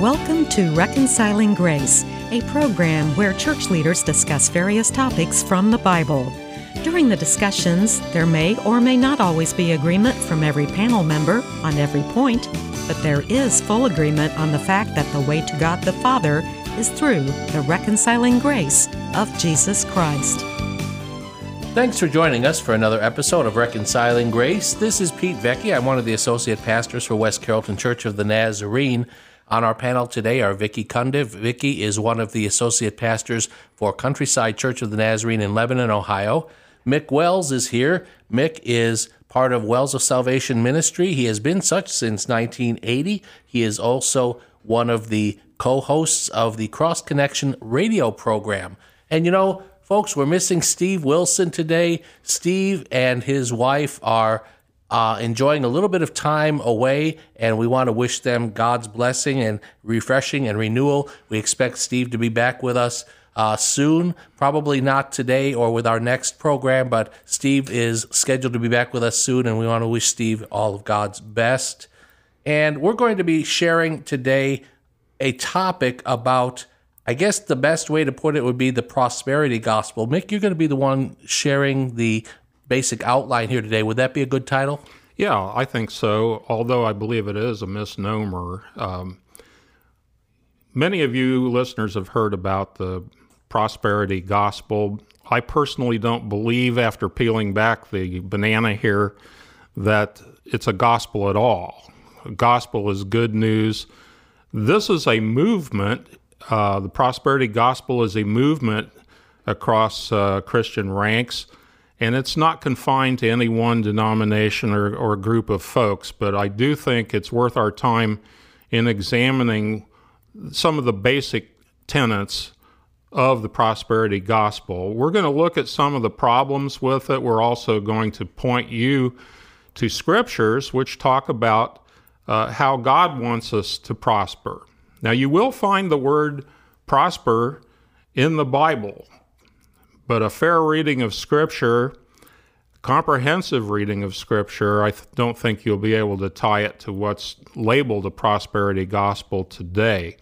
Welcome to Reconciling Grace, a program where church leaders discuss various topics from the Bible. During the discussions, there may or may not always be agreement from every panel member on every point, but there is full agreement on the fact that the way to God the Father is through the reconciling grace of Jesus Christ. Thanks for joining us for another episode of Reconciling Grace. This is Pete Vecchi. I'm one of the associate pastors for West Carrollton Church of the Nazarene. On our panel today are Vicki Cundiff. Vicki is one of the associate pastors for Countryside Church of the Nazarene in Lebanon, Ohio. Mick Wells is here. Mick is part of Wells of Salvation Ministry. He has been such since 1980. He is also one of the co hosts of the Cross Connection radio program. And you know, folks, we're missing Steve Wilson today. Steve and his wife are uh, enjoying a little bit of time away, and we want to wish them God's blessing and refreshing and renewal. We expect Steve to be back with us uh, soon. Probably not today or with our next program, but Steve is scheduled to be back with us soon, and we want to wish Steve all of God's best. And we're going to be sharing today a topic about, I guess the best way to put it would be the prosperity gospel. Mick, you're going to be the one sharing the basic outline here today. Would that be a good title? Yeah, I think so, although I believe it is a misnomer. Um, many of you listeners have heard about the prosperity gospel. I personally don't believe, after peeling back the banana here, that it's a gospel at all. Gospel is good news. This is a movement. Uh, the prosperity gospel is a movement across uh, Christian ranks, and it's not confined to any one denomination or, or group of folks. But I do think it's worth our time in examining some of the basic tenets of the prosperity gospel. We're going to look at some of the problems with it. We're also going to point you to scriptures which talk about uh, how God wants us to prosper. Now, you will find the word prosper in the Bible, but a fair reading of scripture, comprehensive reading of scripture, I th- don't think you'll be able to tie it to what's labeled a prosperity gospel today.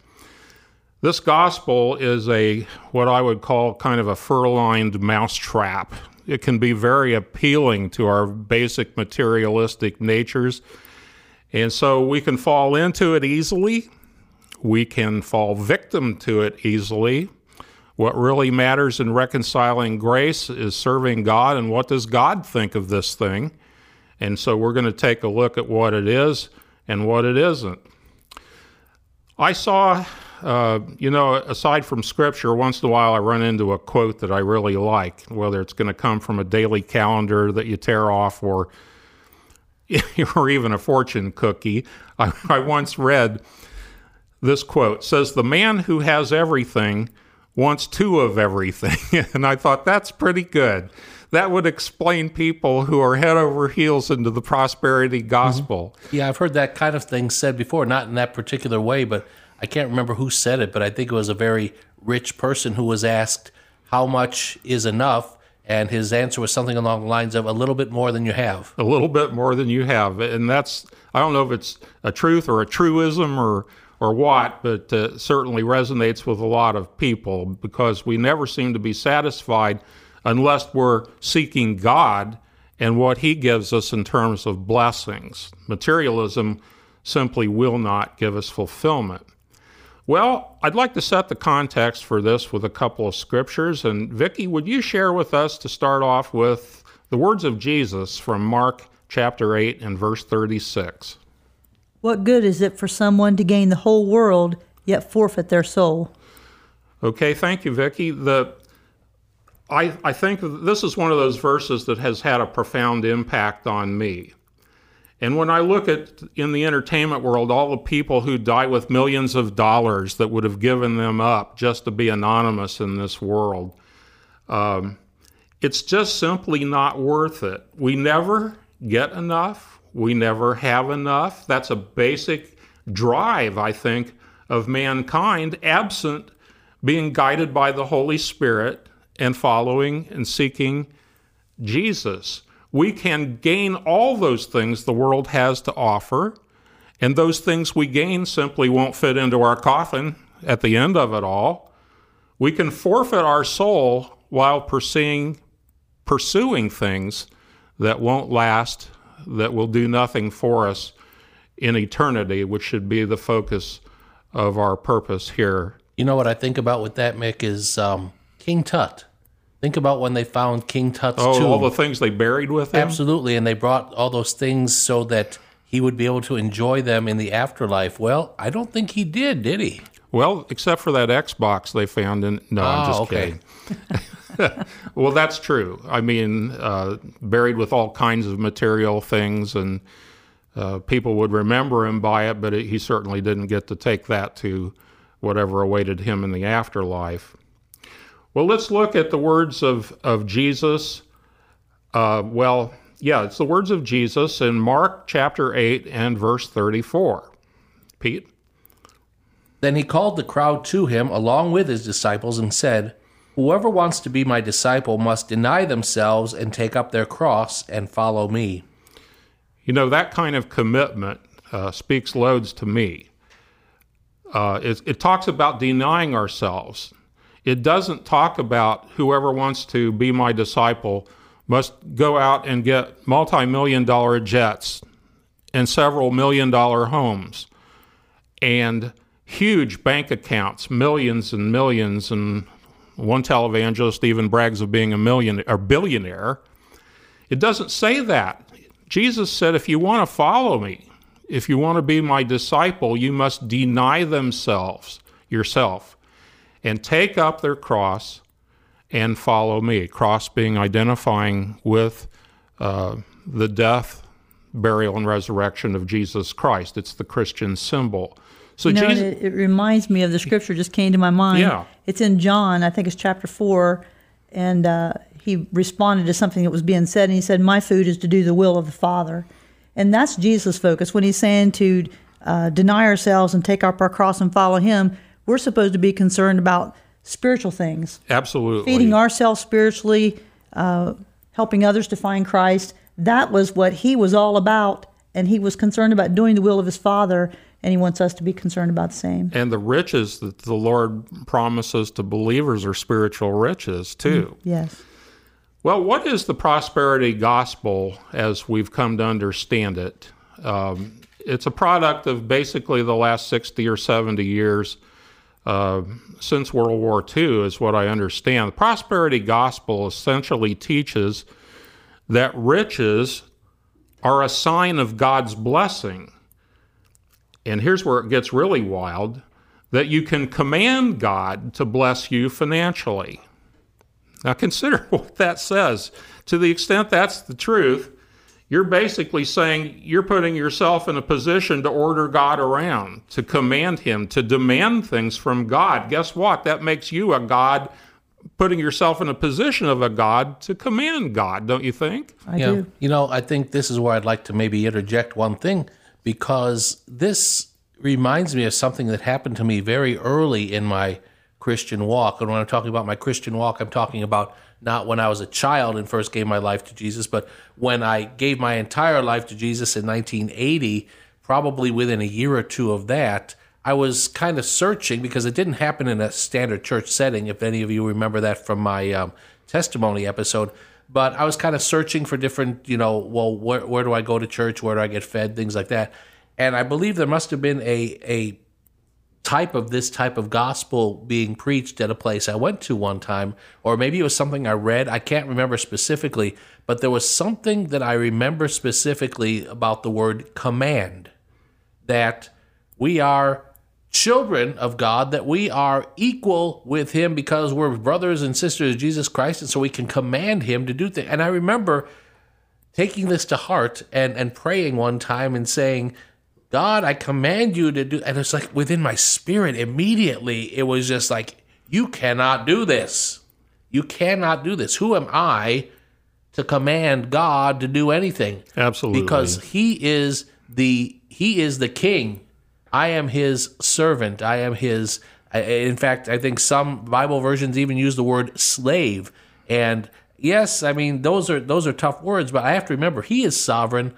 This gospel is a what I would call kind of a fur-lined mousetrap. It can be very appealing to our basic materialistic natures. And so we can fall into it easily. We can fall victim to it easily. What really matters in reconciling grace is serving God and what does God think of this thing? And so we're going to take a look at what it is and what it isn't. I saw uh, you know, aside from scripture, once in a while I run into a quote that I really like, whether it's going to come from a daily calendar that you tear off or or even a fortune cookie. I, I once read this quote says the man who has everything wants two of everything. And i thought that's pretty good. That would explain people who are head over heels into the prosperity gospel. Mm-hmm. yeah i've heard that kind of thing said before not in that particular way but I can't remember who said it, but I think it was a very rich person who was asked how much is enough, and his answer was something along the lines of a little bit more than you have. A little bit more than you have, and that's I don't know if it's a truth or a truism or or what, but uh, certainly resonates with a lot of people because we never seem to be satisfied unless we're seeking God and what He gives us in terms of blessings. Materialism simply will not give us fulfillment. Well, I'd like to set the context for this with a couple of scriptures. And Vicki, would you share with us to start off with the words of Jesus from Mark chapter 8 and verse 36? What good is it for someone to gain the whole world yet forfeit their soul? Okay, thank you, Vicki. The I, I think this is one of those verses that has had a profound impact on me. And when I look at in the entertainment world all the people who die with millions of dollars that would have given them up just to be anonymous in this world, um, it's just simply not worth it. We never get enough. We never have enough. That's a basic drive, I think, of mankind, absent being guided by the Holy Spirit and following and seeking Jesus we can gain all those things the world has to offer, And those things we gain simply won't fit into our coffin at the end of it all. We can forfeit our soul while pursuing, pursuing things that won't last, that will do nothing for us in eternity, which should be the focus of our purpose here. You know what I think about with that, Mick, is um, King Tut. Think about when they found King Tut's Oh, tomb. all the things they buried with him? Absolutely, and they brought all those things so that he would be able to enjoy them in the afterlife. Well, I don't think he did, did he? Well, except for that Xbox they found in. No, I'm Oh, just okay. kidding. well, that's true. I mean, uh, buried with all kinds of material things, and uh, people would remember him by it, but it, he certainly didn't get to take that to whatever awaited him in the afterlife. Well, let's look at the words of, of Jesus. Uh, well, yeah, it's the words of Jesus in Mark chapter 8 and verse 34. Pete? Then he called the crowd to him along with his disciples and said, Whoever wants to be my disciple must deny themselves and take up their cross and follow me. You know, that kind of commitment uh, speaks loads to me. Uh, it, it talks about denying ourselves. It doesn't talk about whoever wants to be my disciple must go out and get multi million dollar jets and several million dollar homes and huge bank accounts, millions and millions. And one televangelist even brags of being a million or billionaire. It doesn't say that. Jesus said, if you want to follow me, if you want to be my disciple, you must deny themselves, yourself, and take up their cross and follow me. Cross being identifying with uh, the death, burial, and resurrection of Jesus Christ. It's the Christian symbol. So You know, Jesus, it, it reminds me of the scripture just came to my mind. Yeah. It's in John, I think it's chapter four, and uh, he responded to something that was being said, and he said, "My food is to do the will of the Father," and that's Jesus' focus when he's saying to uh, deny ourselves and take up our cross and follow Him. We're supposed to be concerned about spiritual things, absolutely. feeding ourselves spiritually, uh, helping others to find Christ. That was what he was all about, and he was concerned about doing the will of his Father, and he wants us to be concerned about the same. and the riches that the Lord promises to believers are spiritual riches too. Yes. Well, what is the prosperity gospel as we've come to understand it? Um, it's a product of basically the last 60 or 70 years uh, since World War II, is what I understand. The prosperity gospel essentially teaches that riches are a sign of God's blessing. And here's where it gets really wild that you can command God to bless you financially. Now, consider what that says. To the extent that's the truth, you're basically saying you're putting yourself in a position to order God around, to command Him, to demand things from God. Guess what? That makes you a God, putting yourself in a position of a God to command God, don't you think? I Yeah. do. You know, I think this is where I'd like to maybe interject one thing because this reminds me of something that happened to me very early in my Christian walk. And when I'm talking about my Christian walk, I'm talking about not when I was a child and first gave my life to Jesus, but when I gave my entire life to Jesus in 1980, probably within a year or two of that. I was kind of searching because it didn't happen in a standard church setting. If any of you remember that from my um, testimony episode, but I was kind of searching for different, you know, well, where, where do I go to church? Where do I get fed? Things like that. And I believe there must have been a a type of this type of gospel being preached at a place I went to one time, or maybe it was something I read. I can't remember specifically, but there was something that I remember specifically about the word command that we are children of God, that we are equal with Him because we're brothers and sisters of Jesus Christ, and so we can command Him to do things. And I remember taking this to heart and, and praying one time and saying, God, I command you to do, and it's like within my spirit, immediately, it was just like, you cannot do this. You cannot do this. Who am I to command God to do anything? Absolutely. because he is the he is the king i am his servant i am his in fact i think some bible versions even use the word slave and yes i mean those are those are tough words but i have to remember he is sovereign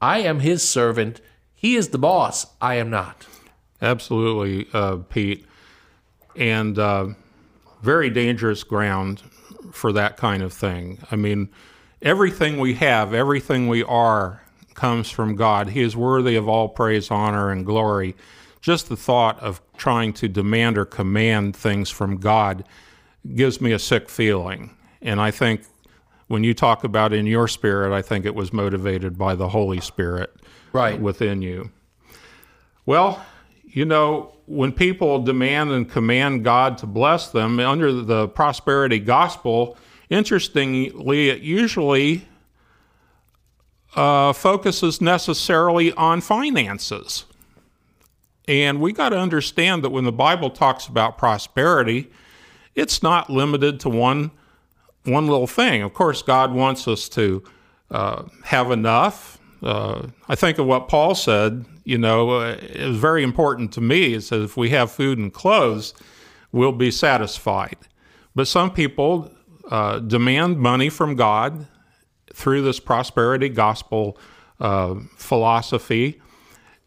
i am his servant He is the boss. I am not. Absolutely, uh, Pete. And uh, very dangerous ground for that kind of thing. I mean, everything we have, everything we are, comes from God. He is worthy of all praise, honor, and glory. Just the thought of trying to demand or command things from God gives me a sick feeling. And I think when you talk about in your spirit, I think it was motivated by the Holy Spirit Right. within you. Well, you know, when people demand and command God to bless them under the prosperity gospel, interestingly, it usually uh, focuses necessarily on finances. And we got to understand that when the Bible talks about prosperity, it's not limited to one one little thing. Of course, God wants us to uh, have enough. Uh, I think of what Paul said. You know, uh, it was very important to me. It says if we have food and clothes, we'll be satisfied. But some people uh, demand money from God through this prosperity gospel uh, philosophy,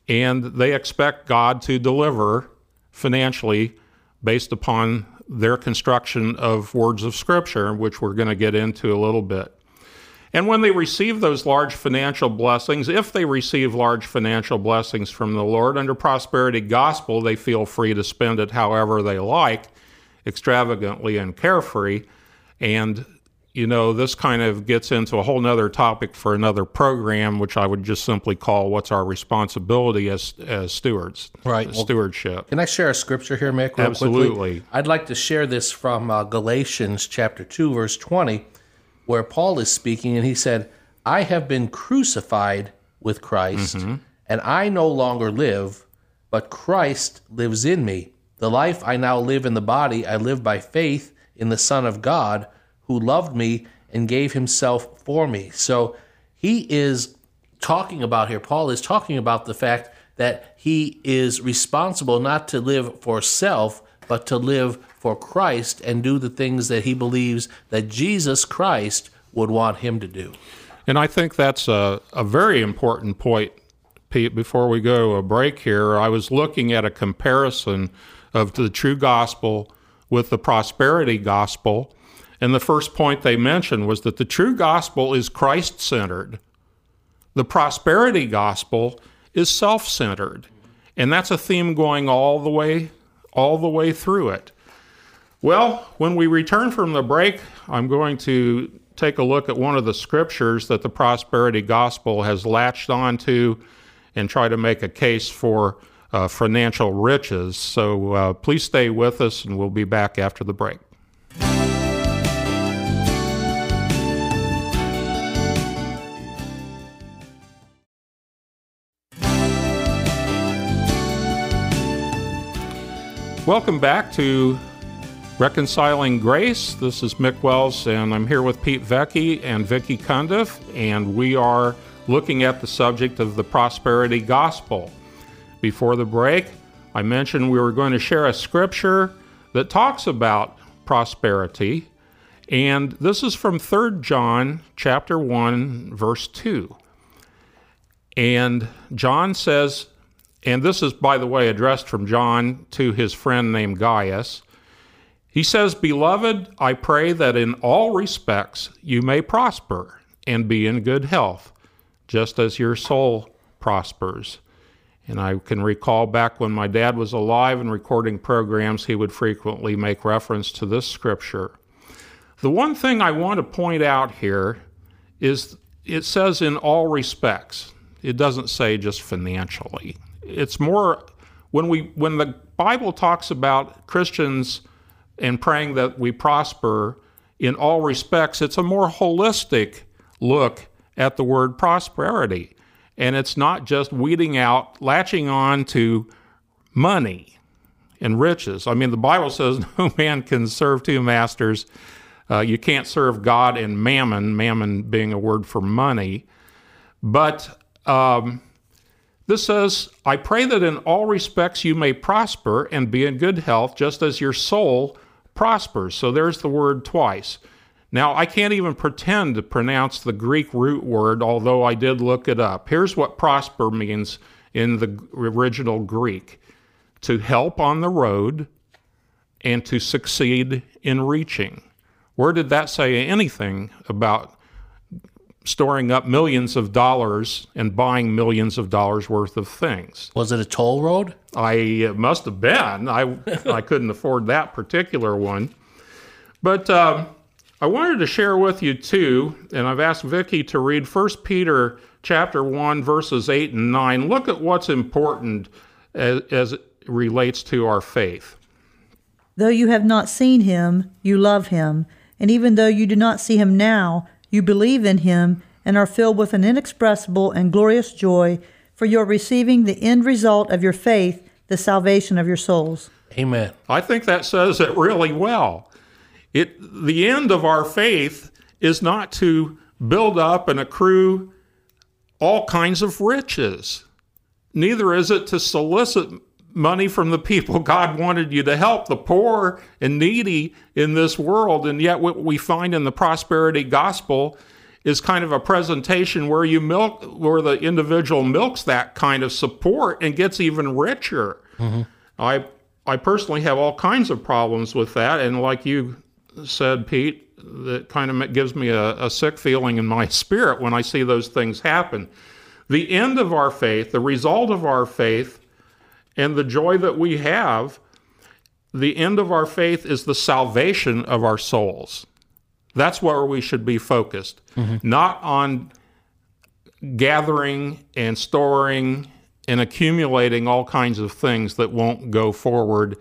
and they expect God to deliver financially based upon their construction of words of Scripture, which we're going to get into a little bit. And when they receive those large financial blessings, if they receive large financial blessings from the Lord under prosperity gospel, they feel free to spend it however they like, extravagantly and carefree. And, you know, this kind of gets into a whole nother topic for another program, which I would just simply call what's our responsibility as, as stewards. Right. Well, Stewardship. Can I share a scripture here, Mick? Absolutely. Quickly? I'd like to share this from uh, Galatians chapter 2, verse 20, where Paul is speaking, and he said, I have been crucified with Christ, and I no longer live, but Christ lives in me. The life I now live in the body, I live by faith in the Son of God, who loved me and gave himself for me. So he is talking about here, Paul is talking about the fact that he is responsible not to live for self, but to live for Christ and do the things that he believes that Jesus Christ would want him to do. And I think that's a, a very important point, Pete. Before we go to a break here, I was looking at a comparison of the true gospel with the prosperity gospel. And the first point they mentioned was that the true gospel is Christ centered, the prosperity gospel is self centered. And that's a theme going all the way all the way through it. Well, when we return from the break, I'm going to take a look at one of the scriptures that the prosperity gospel has latched onto and try to make a case for uh, financial riches. So uh, please stay with us, and we'll be back after the break. Welcome back to Reconciling Grace. This is Mick Wells, and I'm here with Pete Vecchi and Vicki Cundiff, and we are looking at the subject of the prosperity gospel. Before the break, I mentioned we were going to share a scripture that talks about prosperity, and this is from 3 John chapter 1 verse 2. And John says, and this is, by the way, addressed from John to his friend named Gaius. He says, Beloved, I pray that in all respects you may prosper and be in good health, just as your soul prospers. And I can recall back when my dad was alive and recording programs, he would frequently make reference to this scripture. The one thing I want to point out here is it says in all respects. It doesn't say just financially. It's more when we when the Bible talks about Christians and praying that we prosper in all respects, it's a more holistic look at the word prosperity. And it's not just weeding out, latching on to money and riches. I mean, the Bible says no man can serve two masters. Uh, you can't serve God and mammon, mammon being a word for money. But um, this says, I pray that in all respects you may prosper and be in good health, just as your soul prospers. So there's the word twice. Now, I can't even pretend to pronounce the Greek root word, although I did look it up. Here's what prosper means in the original Greek to help on the road and to succeed in reaching. Where did that say anything about storing up millions of dollars and buying millions of dollars worth of things? Was it a toll road? I it must have been. I I couldn't afford that particular one, but um, I wanted to share with you too, and I've asked Vicki to read First Peter chapter one verses eight and nine. Look at what's important as, as it relates to our faith. Though you have not seen him, you love him, and even though you do not see him now, you believe in him and are filled with an inexpressible and glorious joy, for you are receiving the end result of your faith, the salvation of your souls. Amen. I think that says it really well. It the end of our faith is not to build up and accrue all kinds of riches. Neither is it to solicit money from the people God wanted you to help, the poor and needy in this world. And yet, what we find in the prosperity gospel is kind of a presentation where you milk, where the individual milks that kind of support and gets even richer. Mm-hmm. I, I personally have all kinds of problems with that. And like you said, Pete, that kind of gives me a, a sick feeling in my spirit when I see those things happen. The end of our faith, the result of our faith, and the joy that we have, the end of our faith is the salvation of our souls. That's where we should be focused, mm-hmm. not on gathering and storing and accumulating all kinds of things that won't go forward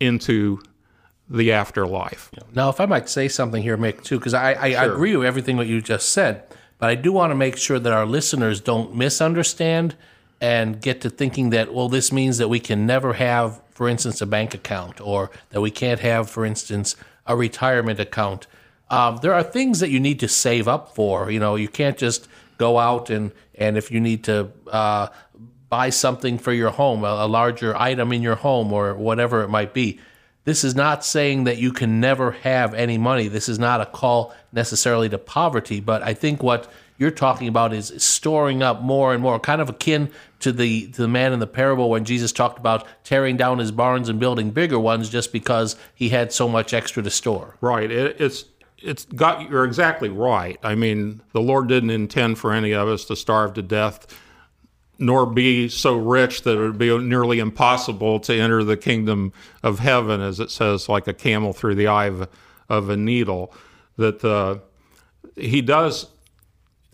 into the afterlife. Now, if I might say something here, Mick, too, because I, I, sure. I agree with everything that you just said, but I do want to make sure that our listeners don't misunderstand and get to thinking that, well, this means that we can never have, for instance, a bank account or that we can't have, for instance, a retirement account. Um, there are things that you need to save up for. You know, you can't just go out and, and if you need to uh, buy something for your home, a, a larger item in your home or whatever it might be. This is not saying that you can never have any money. This is not a call necessarily to poverty, but I think what you're talking about is storing up more and more, kind of akin to the to the man in the parable when Jesus talked about tearing down his barns and building bigger ones just because he had so much extra to store. Right. It, it's it's got you're exactly right. I mean, the Lord didn't intend for any of us to starve to death nor be so rich that it would be nearly impossible to enter the kingdom of heaven, as it says, like a camel through the eye of, of a needle. That uh, he does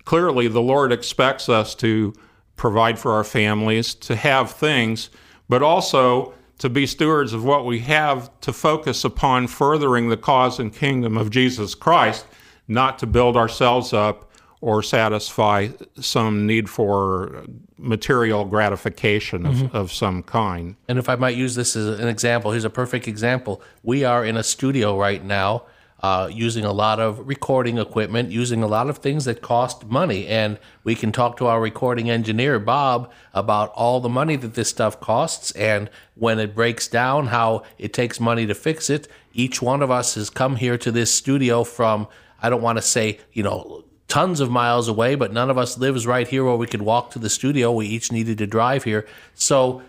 clearly, the Lord expects us to provide for our families, to have things, but also to be stewards of what we have to focus upon furthering the cause and kingdom of Jesus Christ, not to build ourselves up or satisfy some need for material gratification of, mm-hmm. of some kind. And if I might use this as an example, here's a perfect example. We are in a studio right now uh, using a lot of recording equipment, using a lot of things that cost money. And we can talk to our recording engineer, Bob, about all the money that this stuff costs and when it breaks down, how it takes money to fix it. Each one of us has come here to this studio from, I don't want to say, you know, tons of miles away, but none of us lives right here where we could walk to the studio. We each needed to drive here. So,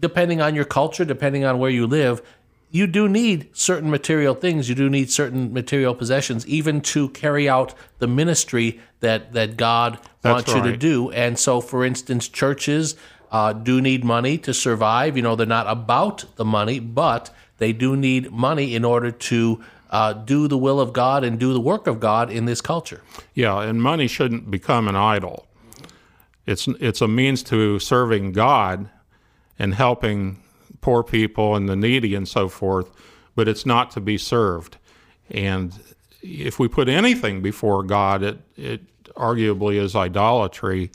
depending on your culture, depending on where you live, you do need certain material things. You do need certain material possessions, even to carry out the ministry that that God That's wants right. you to do. And so, for instance, churches uh, do need money to survive. You know, they're not about the money, but they do need money in order to uh, do the will of God and do the work of God in this culture. Yeah, and money shouldn't become an idol. It's it's a means to serving God and helping poor people and the needy and so forth, but it's not to be served. And if we put anything before God, it it arguably is idolatry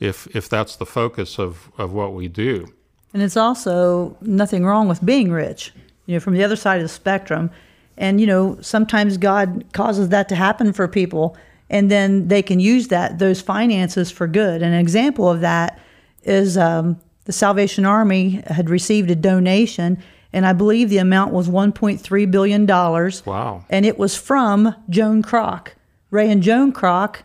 if if that's the focus of, of what we do. And it's also nothing wrong with being rich. You know, from the other side of the spectrum, and, you know, sometimes God causes that to happen for people, and then they can use that, those finances for good. And an example of that is um, the Salvation Army had received a donation, and I believe the amount was $1.3 billion. Wow. And it was from Joan Kroc. Ray and Joan Kroc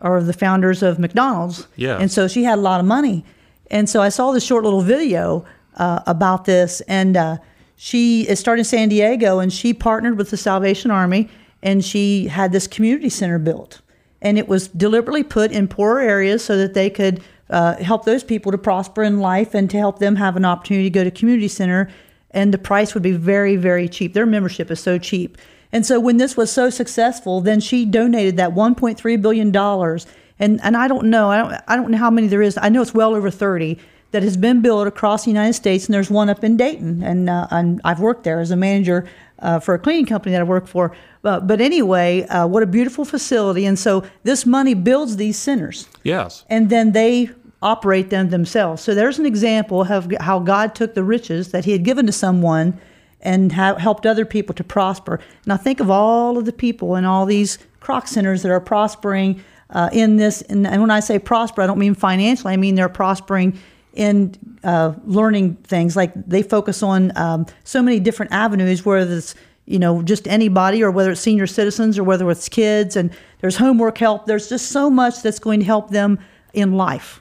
are the founders of McDonald's. Yeah. And so she had a lot of money. And so I saw this short little video uh, about this, and uh, she is started in San Diego, and she partnered with the Salvation Army, and she had this community center built, and it was deliberately put in poorer areas so that they could uh, help those people to prosper in life and to help them have an opportunity to go to community center, and the price would be very, very cheap. Their membership is so cheap. And so when this was so successful, then she donated that 1.3 billion dollars. And and I don't know, I don't I don't know how many there is. I know it's well over 30 that has been built across the United States, and there's one up in Dayton, and uh, and I've worked there as a manager uh, for a cleaning company that I work for. Uh, but anyway, uh, what a beautiful facility! And so this money builds these centers. Yes. And then they operate them themselves. So there's an example of how God took the riches that He had given to someone and ha- helped other people to prosper. Now think of all of the people in all these Kroc centers that are prospering uh, in this. And when I say prosper, I don't mean financially. I mean they're prospering in uh, learning things. Like they focus on um, so many different avenues, whether it's you know just anybody or whether it's senior citizens or whether it's kids. And there's homework help. There's just so much that's going to help them in life.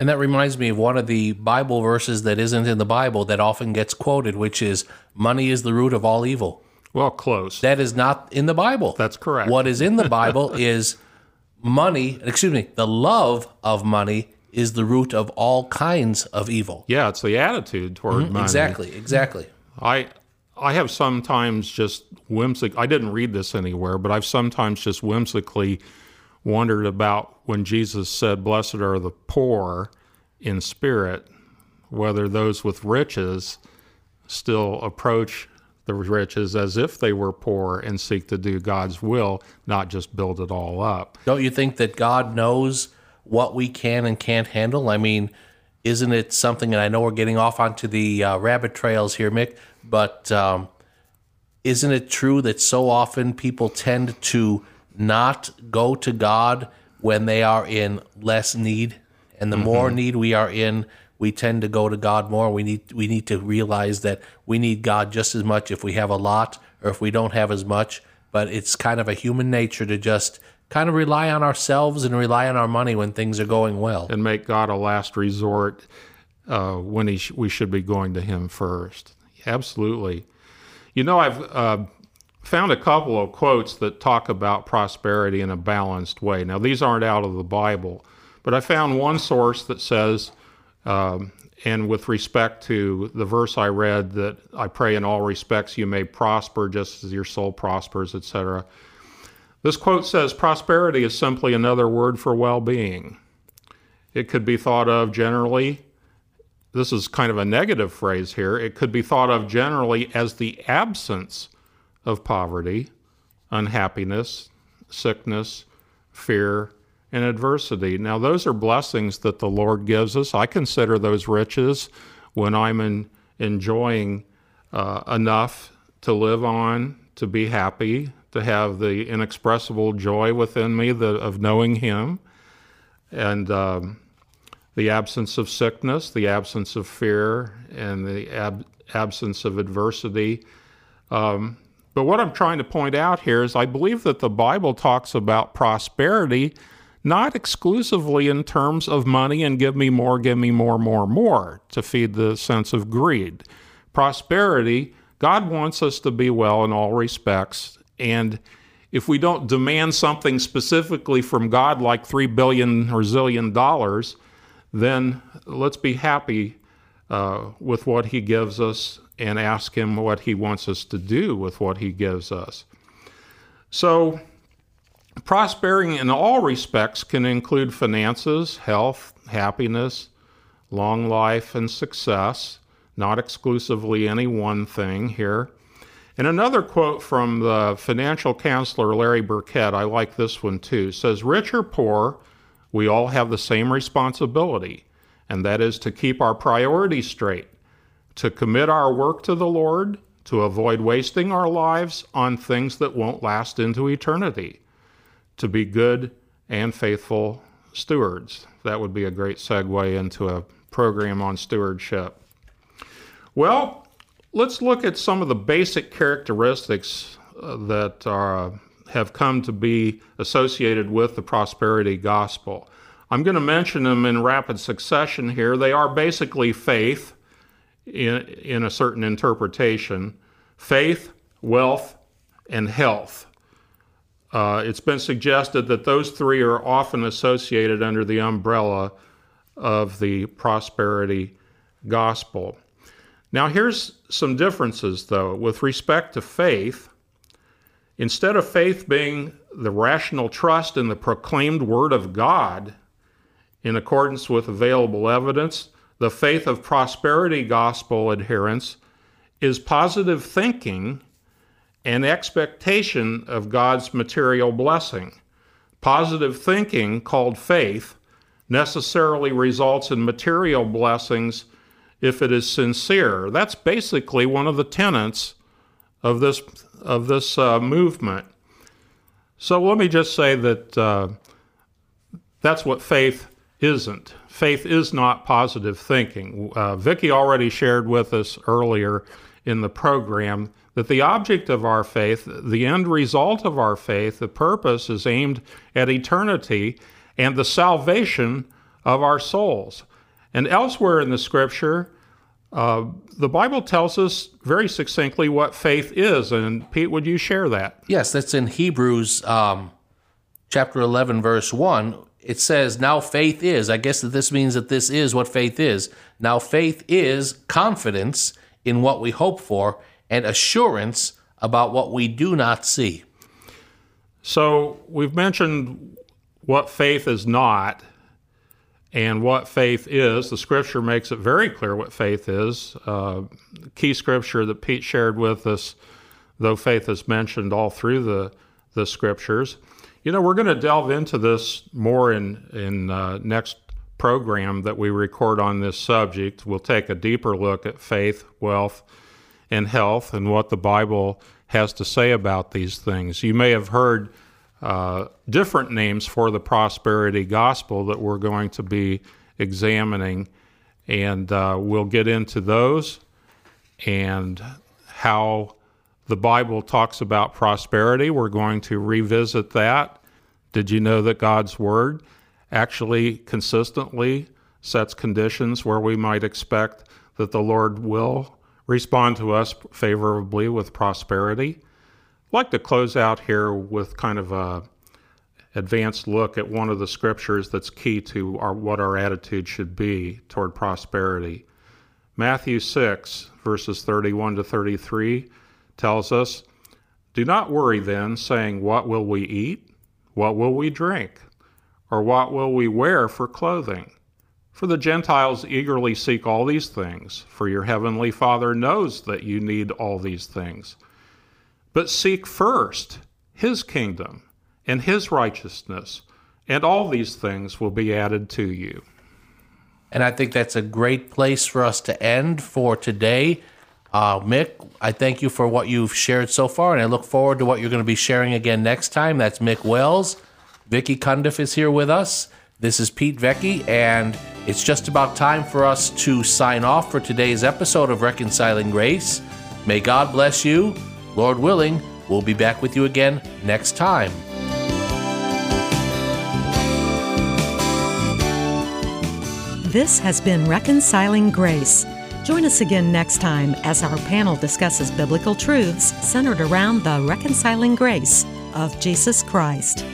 And that reminds me of one of the Bible verses that isn't in the Bible that often gets quoted, which is money is the root of all evil. Well, close. That is not in the Bible. That's correct. What is in the Bible is money, excuse me, the love of money is the root of all kinds of evil. Yeah, it's the attitude toward mm-hmm. money. Exactly, exactly. I I have sometimes just whimsic. I didn't read this anywhere, but I've sometimes just whimsically wondered about when Jesus said, "Blessed are the poor in spirit," whether those with riches still approach the riches as if they were poor and seek to do God's will, not just build it all up. Don't you think that God knows what we can and can't handle? I mean, isn't it something? And I know we're getting off onto the uh, rabbit trails here, Mick, but um, isn't it true that so often people tend to not go to God when they are in less need, and the mm-hmm. more need we are in, we tend to go to God more. We need we need to realize that we need God just as much if we have a lot or if we don't have as much. But it's kind of a human nature to just kind of rely on ourselves and rely on our money when things are going well, and make God a last resort uh, when he sh- we should be going to Him first. Absolutely. You know, I've uh, found a couple of quotes that talk about prosperity in a balanced way. Now, these aren't out of the Bible, but I found one source that says, um, and with respect to the verse I read, that I pray in all respects you may prosper just as your soul prospers, etc. This quote says, Prosperity is simply another word for well being. It could be thought of generally, this is kind of a negative phrase here, it could be thought of generally as the absence of poverty, unhappiness, sickness, fear, and adversity. Now, those are blessings that the Lord gives us. I consider those riches when I'm in, enjoying uh, enough to live on, to be happy, to have the inexpressible joy within me the, of knowing Him, and um, the absence of sickness, the absence of fear, and the ab- absence of adversity. Um, but what I'm trying to point out here is I believe that the Bible talks about prosperity not exclusively in terms of money and give me more, give me more, more, more to feed the sense of greed. Prosperity, God wants us to be well in all respects. And if we don't demand something specifically from God, like three billion or zillion dollars, then let's be happy uh, with what He gives us and ask Him what He wants us to do with what He gives us. So, prospering in all respects can include finances, health, happiness, long life, and success, not exclusively any one thing here. And another quote from the financial counselor Larry Burkett, I like this one too, says, Rich or poor, we all have the same responsibility, and that is to keep our priorities straight to commit our work to the Lord, to avoid wasting our lives on things that won't last into eternity, to be good and faithful stewards. That would be a great segue into a program on stewardship. Well, let's look at some of the basic characteristics uh, that are, have come to be associated with the prosperity gospel. I'm going to mention them in rapid succession here. They are basically faith in, in a certain interpretation faith, wealth, and health. Uh, it's been suggested that those three are often associated under the umbrella of the prosperity gospel. Now, here's some differences, though. With respect to faith, instead of faith being the rational trust in the proclaimed word of God in accordance with available evidence, the faith of prosperity gospel adherents is positive thinking and expectation of God's material blessing. Positive thinking, called faith, necessarily results in material blessings if it is sincere. That's basically one of the tenets of this of this uh, movement. So let me just say that uh, that's what faith isn't. Faith is not positive thinking. Uh, Vicki already shared with us earlier in the program that the object of our faith, the end result of our faith, the purpose is aimed at eternity and the salvation of our souls. And elsewhere in the scripture, uh, the Bible tells us very succinctly what faith is. And Pete, would you share that? Yes, that's in Hebrews um, chapter 11, verse 1. It says, Now faith is, I guess that this means that this is what faith is. Now faith is confidence in what we hope for and assurance about what we do not see. So we've mentioned what faith is not and what faith is. The scripture makes it very clear what faith is. Uh, key scripture that Pete shared with us, though faith is mentioned all through the, the scriptures. You know, we're going to delve into this more in, in uh, next program that we record on this subject. We'll take a deeper look at faith, wealth, and health and what the Bible has to say about these things. You may have heard uh, different names for the prosperity gospel that we're going to be examining, and uh, we'll get into those and how the Bible talks about prosperity. We're going to revisit that. Did you know that God's Word actually consistently sets conditions where we might expect that the Lord will respond to us favorably with prosperity. Like to close out here with kind of a advanced look at one of the scriptures that's key to our, what our attitude should be toward prosperity. Matthew 6, verses 31 to 33, tells us Do not worry then, saying, What will we eat? What will we drink? Or what will we wear for clothing? For the Gentiles eagerly seek all these things, for your heavenly Father knows that you need all these things. But seek first his kingdom and his righteousness, and all these things will be added to you. And I think that's a great place for us to end for today. Uh, Mick, I thank you for what you've shared so far, and I look forward to what you're going to be sharing again next time. That's Mick Wells. Vicki Cundiff is here with us. This is Pete Vecchi, and it's just about time for us to sign off for today's episode of Reconciling Grace. May God bless you. Lord willing, we'll be back with you again next time. This has been Reconciling Grace. Join us again next time as our panel discusses biblical truths centered around the reconciling grace of Jesus Christ.